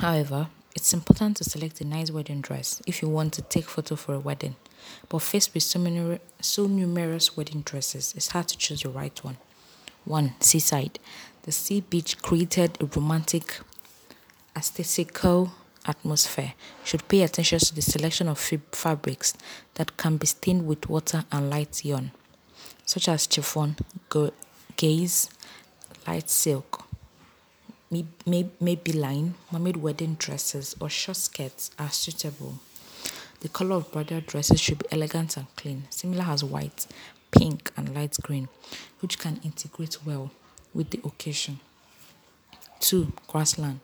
However, it's important to select a nice wedding dress if you want to take photo for a wedding. But faced with so many so numerous wedding dresses, it's hard to choose the right one. 1. Seaside. The sea beach created a romantic aesthetical atmosphere. You should pay attention to the selection of fabrics that can be stained with water and light yarn, such as chiffon, gaze, light silk, Maybelline, mermaid wedding dresses or short skirts are suitable. The color of bridal dresses should be elegant and clean, similar as white, pink and light green, which can integrate well with the occasion. 2. Grassland.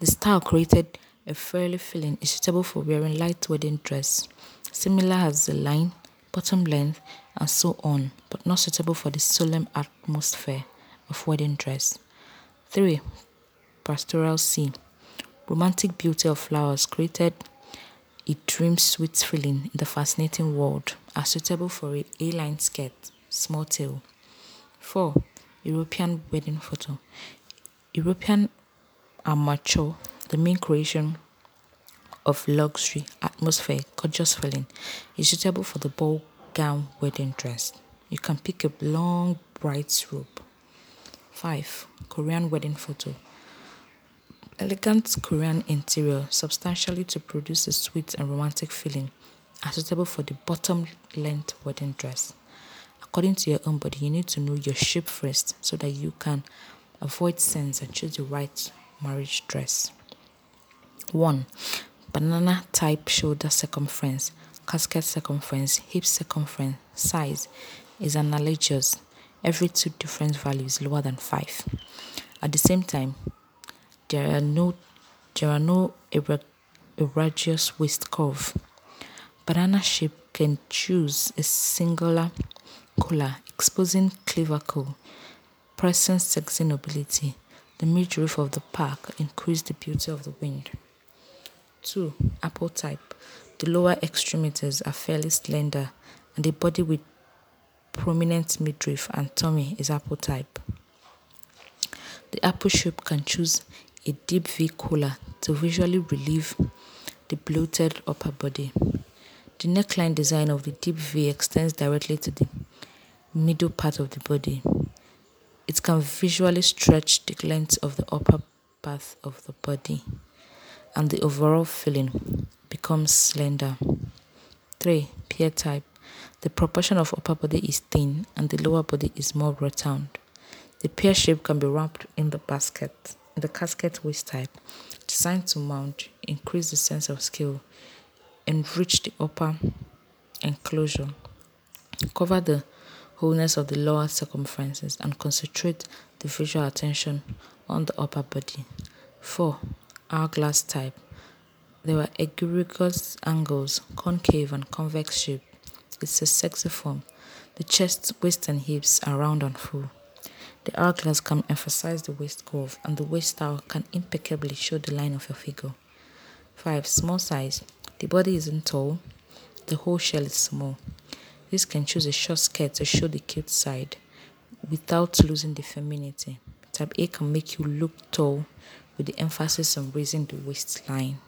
The style created a fairly feeling is suitable for wearing light wedding dress, similar as the line, bottom length and so on, but not suitable for the solemn atmosphere of wedding dress. 3. Pastoral Scene Romantic beauty of flowers created a dream sweet feeling in the fascinating world are suitable for a A-line skirt, small tail. 4. European wedding photo. European amateur, the main creation of luxury, atmosphere, gorgeous feeling, is suitable for the ball gown wedding dress. You can pick a long, bright robe. 5. Korean wedding photo. Elegant Korean interior, substantially to produce a sweet and romantic feeling, are suitable for the bottom length wedding dress. According to your own body, you need to know your shape first so that you can avoid sins and choose the right marriage dress. 1. Banana type shoulder circumference, casket circumference, hip circumference, size is analogous. Every two different values lower than 5. At the same time, there are no there are no erroneous waist curve. Banana shape can choose a singular collar, exposing clavicle, pressing sexy nobility. The midriff of the park increase the beauty of the wind. 2. Apple type. The lower extremities are fairly slender and the body with prominent midriff and tummy is apple type. The apple shape can choose a deep V collar to visually relieve the bloated upper body. The neckline design of the deep V extends directly to the middle part of the body. It can visually stretch the length of the upper part of the body and the overall feeling becomes slender. 3. Pear type. The proportion of upper body is thin and the lower body is more rotund. The pear shape can be wrapped in the basket the casket waist type, designed to mount, increase the sense of scale, enrich the upper enclosure, cover the wholeness of the lower circumferences, and concentrate the visual attention on the upper body. 4. Hourglass type. There are egregious angles, concave and convex shape. It's a sexy form. The chest, waist, and hips are round and full. The hourglass can emphasize the waist curve and the waist style can impeccably show the line of your figure. 5. Small size. The body isn't tall, the whole shell is small. This can choose a short skirt to show the cute side without losing the femininity. Type A can make you look tall with the emphasis on raising the waistline.